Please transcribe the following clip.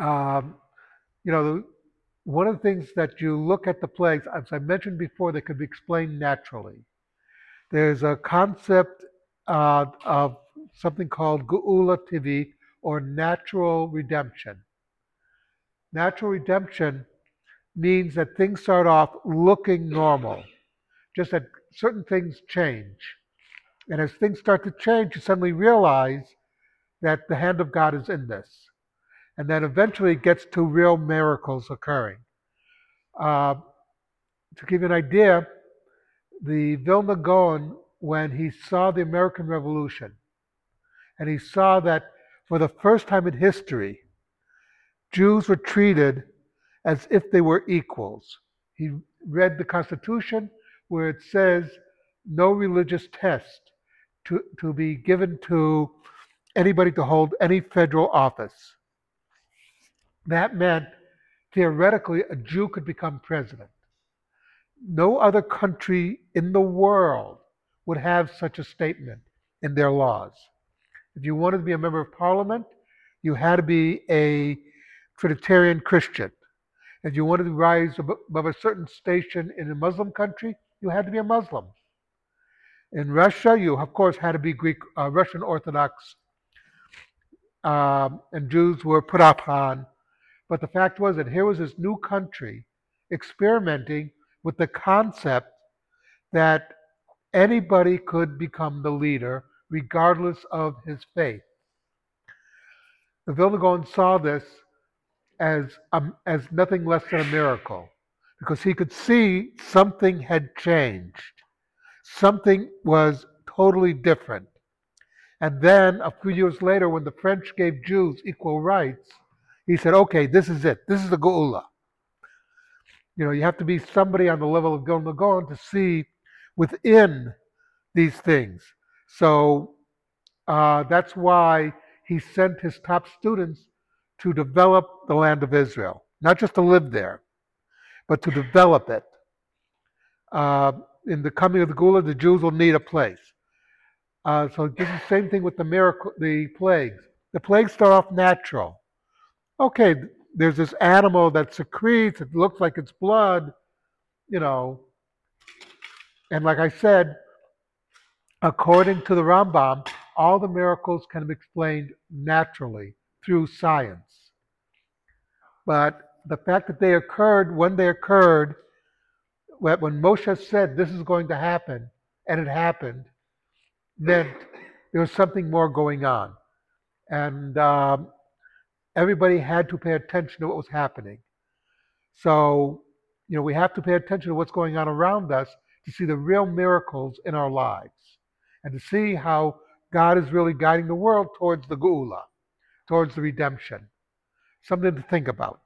you know, one of the things that you look at the plagues, as I mentioned before, they could be explained naturally. There's a concept uh, of something called Geula Tivi, or natural redemption. Natural redemption means that things start off looking normal, just that certain things change. And as things start to change, you suddenly realize that the hand of God is in this. And then eventually it gets to real miracles occurring. Uh, to give you an idea, the Vilna Gaon, when he saw the American Revolution, and he saw that for the first time in history, Jews were treated as if they were equals. He read the Constitution where it says no religious test to, to be given to anybody to hold any federal office. That meant theoretically a Jew could become president. No other country in the world would have such a statement in their laws. If you wanted to be a member of parliament, you had to be a Trinitarian Christian. If you wanted to rise above a certain station in a Muslim country, you had to be a Muslim. In Russia, you of course had to be Greek, uh, Russian Orthodox, um, and Jews were put upon. But the fact was that here was this new country experimenting with the concept that anybody could become the leader regardless of his faith. The Vilna saw this as, um, as nothing less than a miracle because he could see something had changed. Something was totally different. And then a few years later, when the French gave Jews equal rights, he said, okay, this is it. This is the Geula. You know, you have to be somebody on the level of Vilna Gaon to see within these things. So uh, that's why he sent his top students to develop the land of Israel, not just to live there, but to develop it. Uh, in the coming of the Geula, the Jews will need a place. Uh, so it's the same thing with the miracle, the plagues. The plagues start off natural. Okay, there's this animal that secretes, it looks like it's blood, you know. And like I said, according to the Rambam, all the miracles can be explained naturally through science. But the fact that they occurred when they occurred, when Moshe said this is going to happen, and it happened, meant there was something more going on. And um, everybody had to pay attention to what was happening. So, you know, we have to pay attention to what's going on around us to see the real miracles in our lives and to see how God is really guiding the world towards the Geula, towards the redemption. Something to think about.